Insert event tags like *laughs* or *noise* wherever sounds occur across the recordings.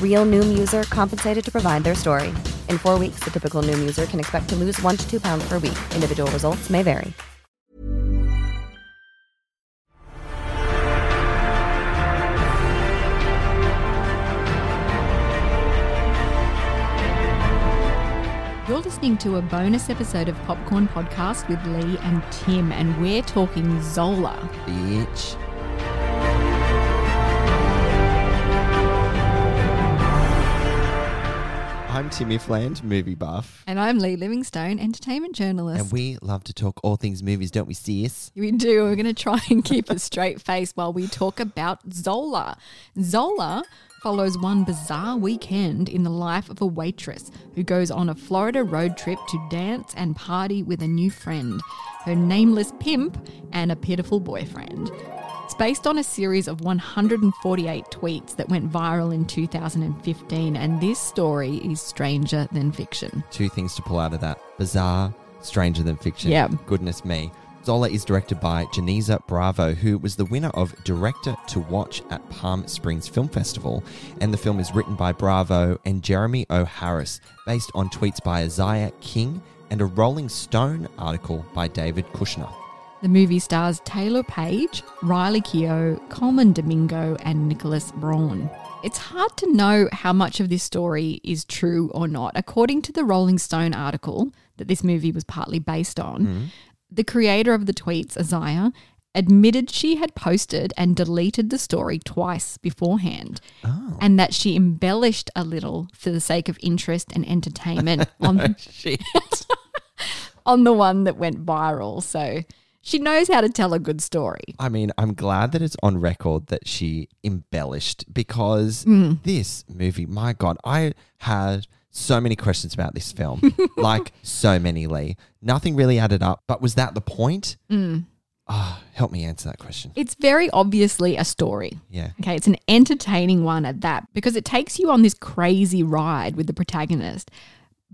Real Noom user compensated to provide their story. In four weeks, the typical Noom user can expect to lose one to two pounds per week. Individual results may vary. You're listening to a bonus episode of Popcorn Podcast with Lee and Tim, and we're talking Zola. Bitch. I'm Timmy Fland, movie buff, And I'm Lee Livingstone, entertainment journalist. and we love to talk all things movies, don't we, sis? We do. We're going to try and keep a straight face while we talk about Zola. Zola follows one bizarre weekend in the life of a waitress who goes on a Florida road trip to dance and party with a new friend, her nameless pimp, and a pitiful boyfriend. It's based on a series of 148 tweets that went viral in 2015, and this story is stranger than fiction. Two things to pull out of that bizarre, stranger than fiction. Yeah. Goodness me. Zola is directed by Janicza Bravo, who was the winner of Director to Watch at Palm Springs Film Festival. And the film is written by Bravo and Jeremy O. Harris, based on tweets by A'Ziah King and a Rolling Stone article by David Kushner. The movie stars Taylour Paige, Riley Keough, Colman Domingo, and Nicholas Braun. It's hard to know how much of this story is true or not. According to the Rolling Stone article that this movie was partly based on, hmm. the creator of the tweets, A'Ziah, admitted she had posted and deleted the story twice beforehand oh. and that she embellished a little for the sake of interest and entertainment *laughs* on, *laughs* on the one that went viral. So she knows how to tell a good story. I mean, I'm glad that it's on record that she embellished because Mm. this movie, my God, I had so many questions about this film. *laughs* like, so many, Lee. Nothing really added up, but was that the point? Mm. Ah, help me answer that question. It's very obviously a story. Yeah. Okay, it's an entertaining one at that because it takes you on this crazy ride with the protagonist.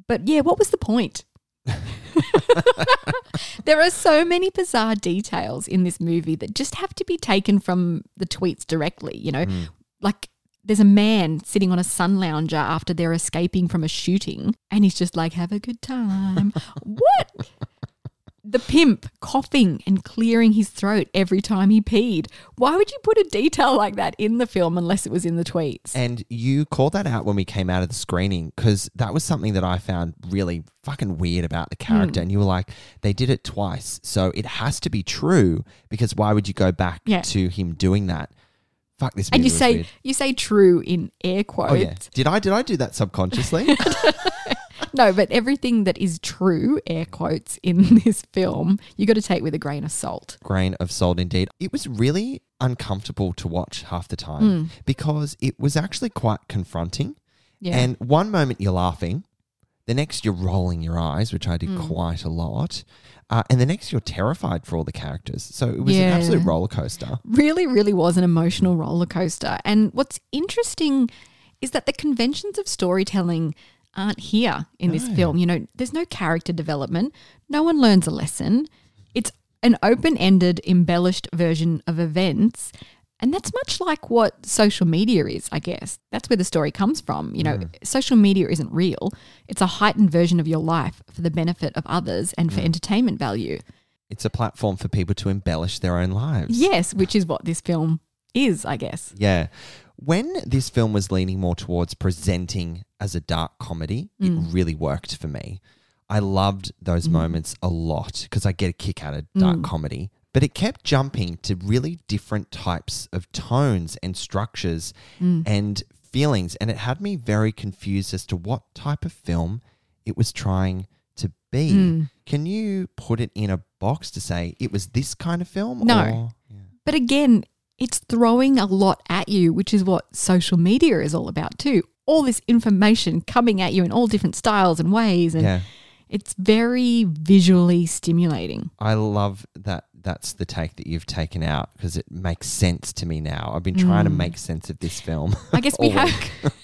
But yeah, what was the point? *laughs* there are so many bizarre details in this movie that just have to be taken from the tweets directly, you know? Hmm. Like there's a man sitting on a sun lounger after they're escaping from a shooting and he's just like have a good time. *laughs* what? The pimp coughing and clearing his throat every time he peed. Why would you put a detail like that in the film unless it was in the tweets? And you called that out when we came out of the screening because that was something that I found really fucking weird about the character. Hmm. And you were like, they did it twice. So it has to be true because why would you go back Yeah. to him doing that? Fuck this and you say weird. you say true in air quotes. Oh yeah. Did I did I do that subconsciously? *laughs* *laughs* No, but everything that is true, air quotes, in *laughs* this film, you got to take with a grain of salt. Grain of salt indeed. It was really uncomfortable to watch half the time because it was actually quite confronting. Yeah. And one moment you're laughing, the next you're rolling your eyes, which I did Hmm. quite a lot. Uh, and the next you're terrified for all the characters. So it was Yeah. an absolute roller coaster. really, really was an emotional roller coaster. And what's interesting is that the conventions of storytelling aren't here in this film. You know, there's no character development, no one learns a lesson. It's an open ended, embellished version of events. And that's much like what social media is, I guess. That's where the story comes from. You know, hmm. social media isn't real, it's a heightened version of your life for the benefit of others and for hmm. entertainment value. It's a platform for people to embellish their own lives. Yes, which is what this film is, I guess. Yeah. When this film was leaning more towards presenting as a dark comedy, it mm. really worked for me. I loved those mm. moments a lot because I get a kick out of mm. dark comedy. But it kept jumping to really different types of tones and structures and feelings. And it had me very confused as to what type of film it was trying to be. Can you put it in a box to say it was this kind of film? No. Or, But again, it's throwing a lot at you, which is what social media is all about too. All this information coming at you in all different styles and ways. And yeah. it's very visually stimulating. I love that that's the take that you've taken out because it makes sense to me now. I've been trying to mm. make sense of this film. *laughs* I guess we have. *laughs*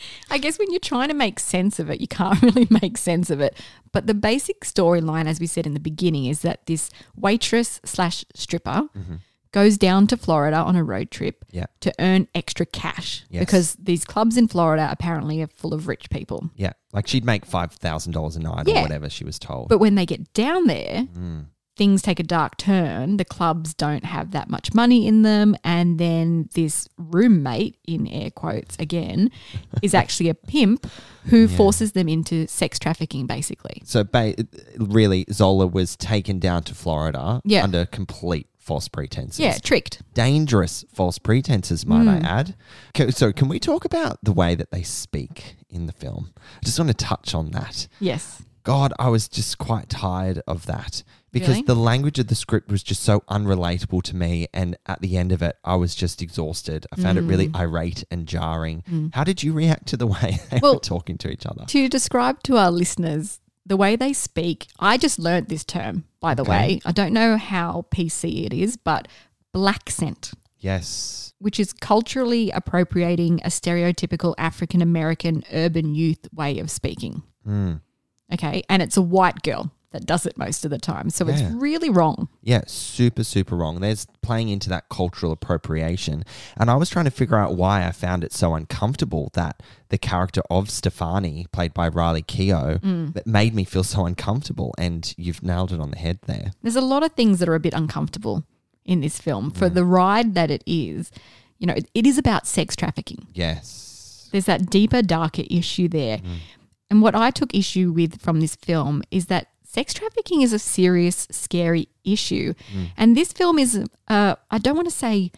*laughs* I guess when you're trying to make sense of it, you can't really make sense of it. But the basic storyline, as we said in the beginning, is that this waitress slash stripper mm-hmm. Goes down to Florida on a road trip Yeah. to earn extra cash Yes. because these clubs in Florida apparently are full of rich people. Yeah, like she'd make five thousand dollars a night or whatever she was told. But when they get down there, Mm. things take a dark turn. The clubs don't have that much money in them. And then this roommate, in air quotes again, *laughs* is actually a pimp who forces them into sex trafficking, basically. so ba- really, Zola was taken down to Florida Yeah. under complete false pretenses. Yeah, tricked. dangerous false pretenses, might Hmm. I add. Okay, so, can we talk about the way that they speak in the film? I just want to touch on that. Yes. God, I was just quite tired of that because Really? the language of the script was just so unrelatable to me. And at the end of it, I was just exhausted. I found it really Mm. irate and jarring. How did you react to the *laughs* way they Well, were talking to each other? To describe to our listeners the way they speak, I just learnt this term, by the Okay. way. I don't know how PC it is, but blaccent. Yes. which is culturally appropriating a stereotypical African American urban youth way of speaking. Mm. Okay. And it's a white girl that does it most of the time. So Yeah. it's really wrong. Yeah, super, super wrong. There's playing into that cultural appropriation. And I was trying to figure out why I found it so uncomfortable that the character of Stefani, played by Riley Keough, Mm. that made me feel so uncomfortable. And you've nailed it on the head there. There's a lot of things that are a bit uncomfortable in this film Mm. for the ride that it is. You know, it, it is about sex trafficking. Yes. There's that deeper, darker issue there. And what I took issue with from this film is that sex trafficking is a serious, scary issue. And this film is, uh, I don't want to say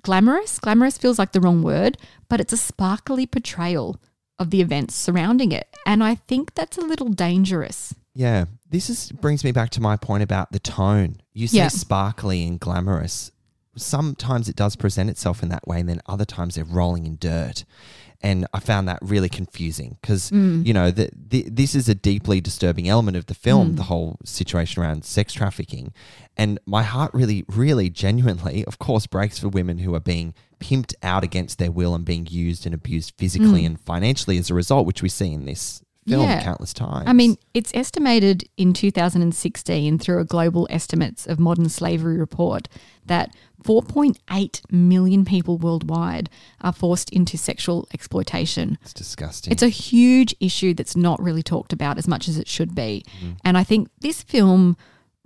glamorous. Glamorous feels like the wrong word, but it's a sparkly portrayal of the events surrounding it. And I think that's a little dangerous. Yeah. This is brings me back to my point about the tone. You say Yeah. sparkly and glamorous. Sometimes it does present itself in that way, and then other times they're rolling in dirt. And I found that really confusing because, mm. you know, the, the, this is a deeply disturbing element of the film, mm. the whole situation around sex trafficking. And my heart really, really genuinely, of course, breaks for women who are being pimped out against their will and being used and abused physically mm. and financially as a result, which we see in this film Yeah. countless times. I mean, it's estimated in 2016 through a global estimates of modern slavery report that 4.8 million people worldwide are forced into sexual exploitation. It's disgusting. It's a huge issue that's not really talked about as much as it should be. Mm-hmm. And I think this film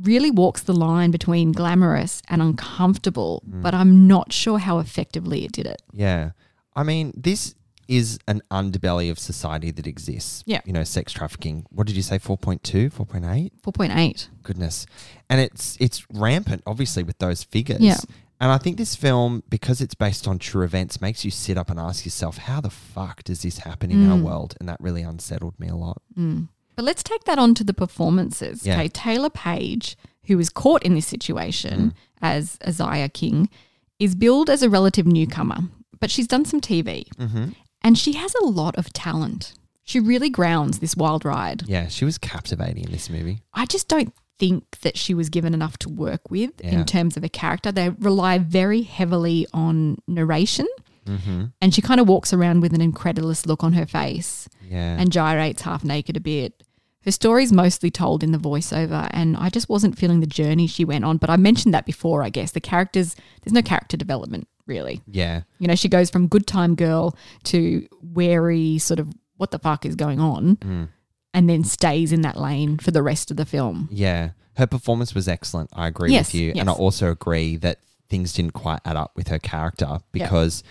really walks the line between glamorous and uncomfortable, mm. but I'm not sure how effectively it did it. yeah. I mean, this is an underbelly of society that exists. Yeah. You know, sex trafficking. What did you say? 4.2, 4.8? 4.8. Goodness. And it's it's rampant, obviously, with those figures. Yeah. And I think this film, because it's based on true events, makes you sit up and ask yourself, how the fuck does this happen in our Mm. world? And that really unsettled me a lot. But let's take that on to the performances. Yeah. Okay, Taylour Paige, who was caught in this situation as A'Ziah King, is billed as a relative newcomer, but she's done some TV Mm-hmm. and she has a lot of talent. She really grounds this wild ride. Yeah, she was captivating in this movie. I just don't think that she was given enough to work with Yeah. in terms of a character. They rely very heavily on narration. Mm-hmm. And she kind of walks around with an incredulous look on her face Yeah. and gyrates half naked a bit. Her story's mostly told in the voiceover, and I just wasn't feeling the journey she went on. But I mentioned that before, I guess. The characters, there's no character development, really. Yeah. You know, she goes from good time girl to wary, sort of, what the fuck is going on, Mm. And then stays in that lane for the rest of the film. Yeah. Her performance was excellent. I agree Yes, with you. And. I also agree that things didn't quite add up with her character because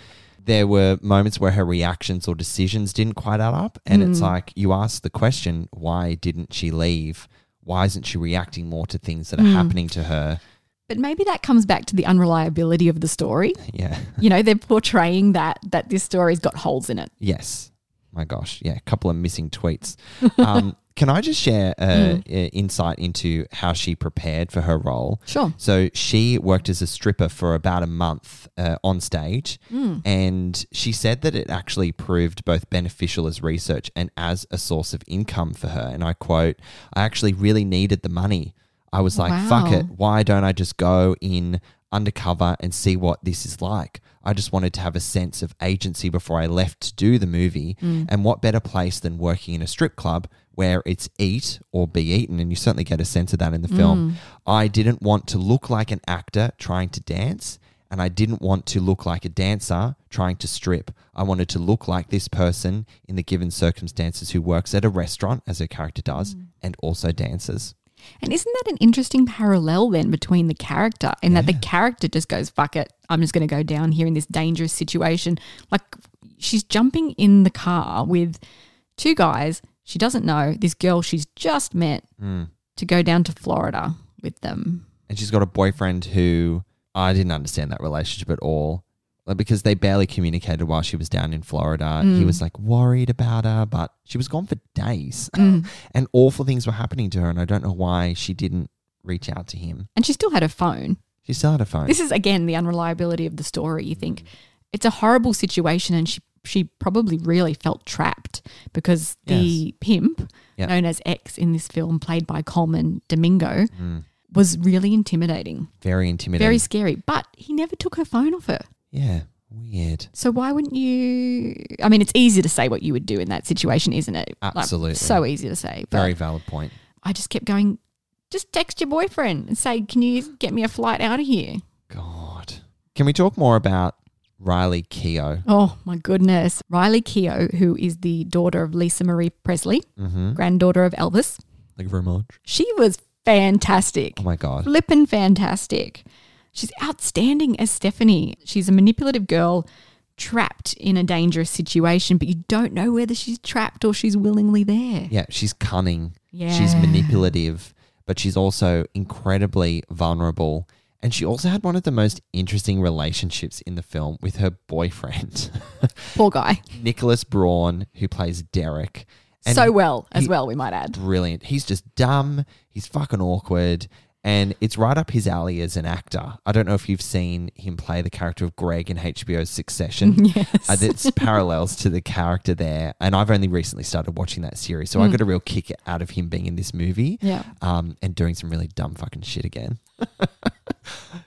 there were moments where her reactions or decisions didn't quite add up. And Mm. it's like you ask the question, why didn't she leave? Why isn't she reacting more to things that are Mm. happening to her? But maybe that comes back to the unreliability of the story. Yeah. You know, they're portraying that that this story's got holes in it. Yes. My gosh. Yeah. A couple of missing tweets. *laughs* Um, can I just share Mm. insight into how she prepared for her role? Sure. So she worked as a stripper for about a month uh, on stage, Mm. and she said that it actually proved both beneficial as research and as a source of income for her. And I quote, I actually really needed the money. I was like, fuck it. Why don't I just go in undercover and see what this is like? I just wanted to have a sense of agency before I left to do the movie. Mm. And what better place than working in a strip club where it's eat or be eaten? And you certainly get a sense of that in the film. Mm. I didn't want to look like an actor trying to dance. And I didn't want to look like a dancer trying to strip. I wanted to look like this person in the given circumstances who works at a restaurant, as her character does, Mm. and also dances. And isn't that an interesting parallel then between the character in that the character just goes, fuck it, I'm just going to go down here in this dangerous situation? Like she's jumping in the car with two guys she doesn't know, this girl she's just met, Mm. to go down to Florida with them. and she's got a boyfriend who I didn't understand that relationship at all. Like, because they barely communicated while she was down in Florida. He Mm. was like worried about her, but she was gone for days Mm. *laughs* and awful things were happening to her. And I don't know why she didn't reach out to him. And she still had her phone. She still had a phone. This is again the unreliability of the story. You think it's a horrible situation, and she she probably really felt trapped because the pimp, Yeah. known as X in this film, played by Colman Domingo, Mm. was really intimidating, very intimidating. very scary. But he never took her phone off her. Yeah, weird. So why wouldn't you? I mean, it's easy to say what you would do in that situation, isn't it? Like, Absolutely. so easy to say. But Very valid point. I just kept going. Just text your boyfriend and say, "Can you get me a flight out of here?" God. Can we talk more about Riley Keough? Oh my goodness. Riley Keough, who is the daughter of Lisa Marie Presley, Mm-hmm. granddaughter of Elvis, Thank you very much. she was fantastic. Oh my God. Flippin' fantastic. She's outstanding as Stefani. She's a manipulative girl trapped in a dangerous situation, but you don't know whether she's trapped or she's willingly there. Yeah, she's cunning. Yeah. She's manipulative, but she's also incredibly vulnerable. And she also had one of the most interesting relationships in the film with her boyfriend, *laughs* Poor guy. Nicholas Braun, who plays Derek. And so well, as he- well, we might add. Brilliant. He's just dumb. He's fucking awkward. And it's right up his alley as an actor. I don't know if you've seen him play the character of Greg in HBO's Succession. *laughs* Yes. Uh, it's *laughs* parallels to the character there. And I've only recently started watching that series. So I Mm. got a real kick out of him being in this movie Yeah. um, and doing some really dumb fucking shit again. *laughs*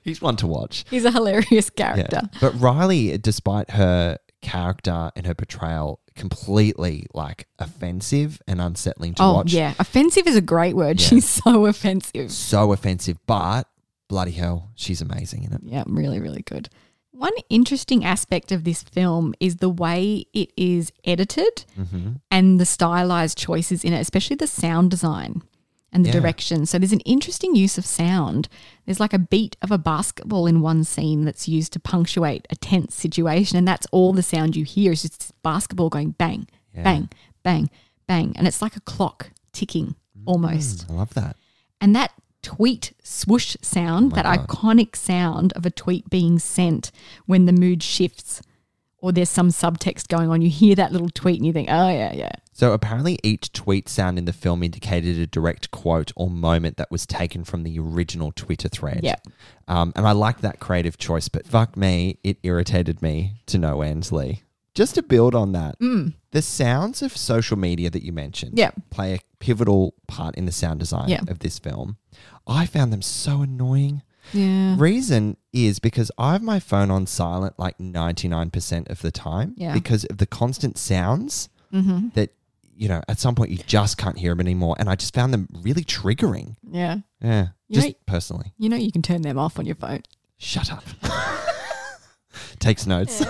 He's one to watch. He's a hilarious Yeah. character. But Riley, despite her character and her portrayal, completely like offensive and unsettling to oh, watch. yeah. Offensive is a great word. Yeah. She's so offensive. So offensive, but bloody hell, she's amazing in it. Yeah, really, really good. One interesting aspect of this film is the way it is edited Mm-hmm. and the stylized choices in it, especially the sound design and the Yeah. direction. So there's an interesting use of sound. There's like a beat of a basketball in one scene that's used to punctuate a tense situation, and that's all the sound you hear is just basketball going bang, Yeah. bang, bang, bang, and it's like a clock ticking almost. Mm, I love that. And that tweet swoosh sound, Oh that God. iconic sound of a tweet being sent when the mood shifts or there's some subtext going on, you hear that little tweet and you think, oh, yeah, yeah. So apparently, each tweet sound in the film indicated a direct quote or moment that was taken from the original Twitter thread. Yeah. Um, and I liked that creative choice, but fuck me, it irritated me to no ends, Lee. Just to build on that, the sounds of social media that you mentioned Mm. Yeah. play a pivotal part in the sound design Yeah. of this film. I found them so annoying. Yeah. Reason is because I have my phone on silent like 99% of the time Yeah. because of the constant sounds Mm-hmm. that you know, at some point you just can't hear them anymore. And I just found them really triggering. Yeah. Yeah. You Just know- personally. You know, you can turn them off on your phone. Shut up. *laughs* Takes notes.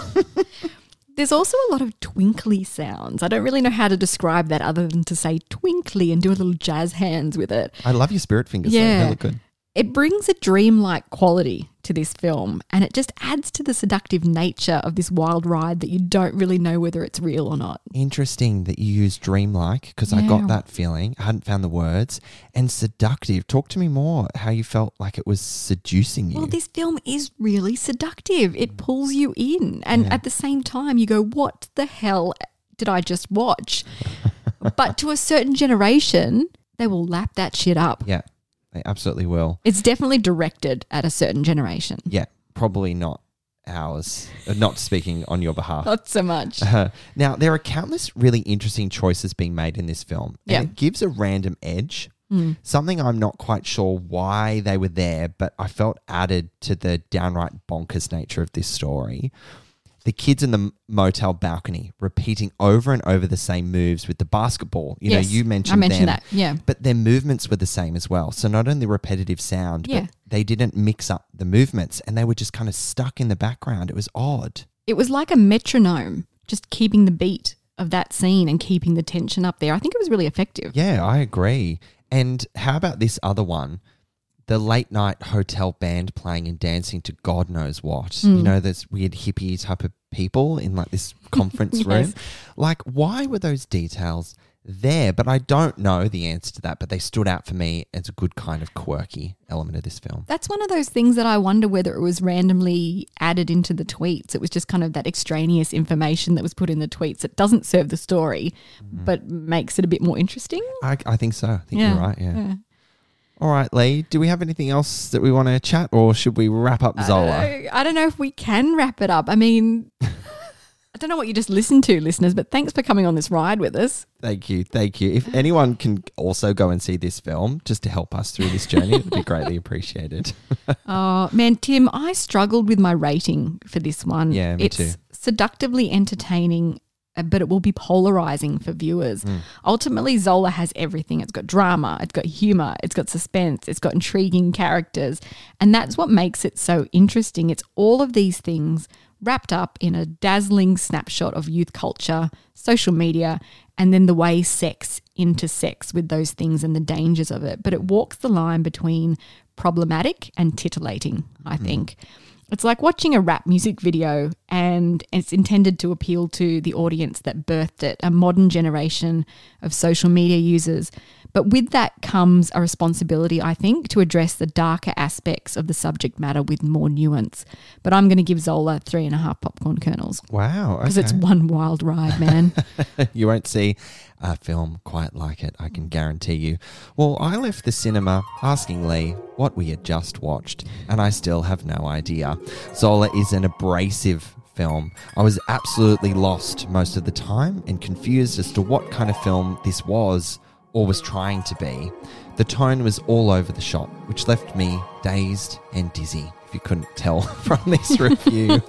There's also a lot of twinkly sounds. I don't really know how to describe that other than to say twinkly and do a little jazz hands with it. I love your spirit fingers. though. Yeah. They look good. It brings a dreamlike quality to this film and it just adds to the seductive nature of this wild ride that you don't really know whether it's real or not. Interesting that you use dreamlike because I Yeah. got that feeling. I hadn't found the words. And seductive. Talk to me more how you felt like it was seducing you. Well, this film is really seductive. It pulls you in. And at the same time, you go, what the hell did I just watch? *laughs* but to a certain generation, they will lap that shit up. yeah, they absolutely will. It's definitely directed at a certain generation. Yeah, probably not ours. Uh, Not speaking on your behalf. Not so much. Uh, *laughs* now, there are countless really interesting choices being made in this film. And Yeah. it gives a random edge. Something I'm not quite sure why they were there, but I felt added to the downright bonkers nature of this story. The kids in the motel balcony repeating over and over the same moves with the basketball. You Yes, know, you mentioned, I mentioned them, that, yeah. But their movements were the same as well. So not only repetitive sound, Yeah. but they didn't mix up the movements and they were just kind of stuck in the background. It was odd. It was like a metronome, just keeping the beat of that scene and keeping the tension up there. I think it was really effective. Yeah, I agree. And how about this other one? The late night hotel band playing and dancing to God knows what. Hmm. You know, those weird hippie type of people in like this *laughs* conference Yes. room. Like, why were those details there? But I don't know the answer to that, but they stood out for me as a good kind of quirky element of this film. That's one of those things that I wonder whether it was randomly added into the tweets. It was just kind of that extraneous information that was put in the tweets. It doesn't serve the story, Mm-hmm. but makes it a bit more interesting. I, I think so. I think Yeah, you're right. Yeah. yeah. All right, Lee. Do we have anything else that we want to chat, or should we wrap up Zola? I, I don't know if we can wrap it up. I mean, *laughs* I don't know what you just listened to, listeners, but thanks for coming on this ride with us. Thank you. Thank you. If anyone can also go and see this film just to help us through this journey, it would be *laughs* greatly appreciated. *laughs* Oh, man, Tim, I struggled with my rating for this one. Yeah, me it's too. seductively entertaining, uh, but it will be polarizing for viewers. Mm. Ultimately, Zola has everything. It's got drama, it's got humor, it's got suspense, it's got intriguing characters. And that's what makes it so interesting. It's all of these things wrapped up in a dazzling snapshot of youth culture, social media, and then the way sex intersects with those things and the dangers of it. But it walks the line between problematic and titillating, I hmm. think. It's like watching a rap music video and it's intended to appeal to the audience that birthed it, a modern generation of social media users. But with that comes a responsibility, I think, to address the darker aspects of the subject matter with more nuance. But I'm going to give Zola three and a half popcorn kernels wow. because it's one wild ride, man. *laughs* you won't see a film quite like it, I can guarantee you. Well, I left the cinema asking Lee what we had just watched, and I still have no idea. Zola is an abrasive film. I was absolutely lost most of the time and confused as to what kind of film this was or was trying to be. The tone was all over the shop, which left me dazed and dizzy, if you couldn't tell *laughs* from this *laughs* review.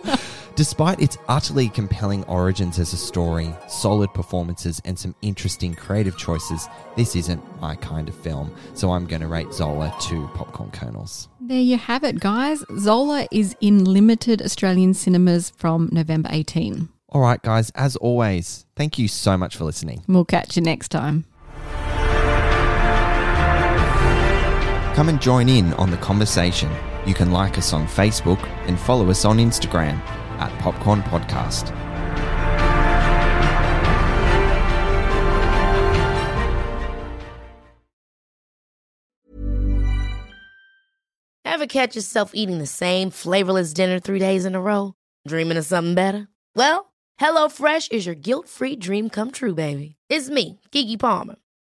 Despite its utterly compelling origins as a story, solid performances, and some interesting creative choices, this isn't my kind of film, so I'm going to rate Zola two popcorn kernels. there you have it, guys. Zola is in limited Australian cinemas from November 18. All right, guys, as always, thank you so much for listening. We'll catch you next time. Come and join in on the conversation. You can like us on Facebook and follow us on Instagram at Popcorn Podcast. Ever catch yourself eating the same flavorless dinner three days in a row? Dreaming of something better? Well, HelloFresh is your guilt free dream come true, baby. It's me, Keke Palmer.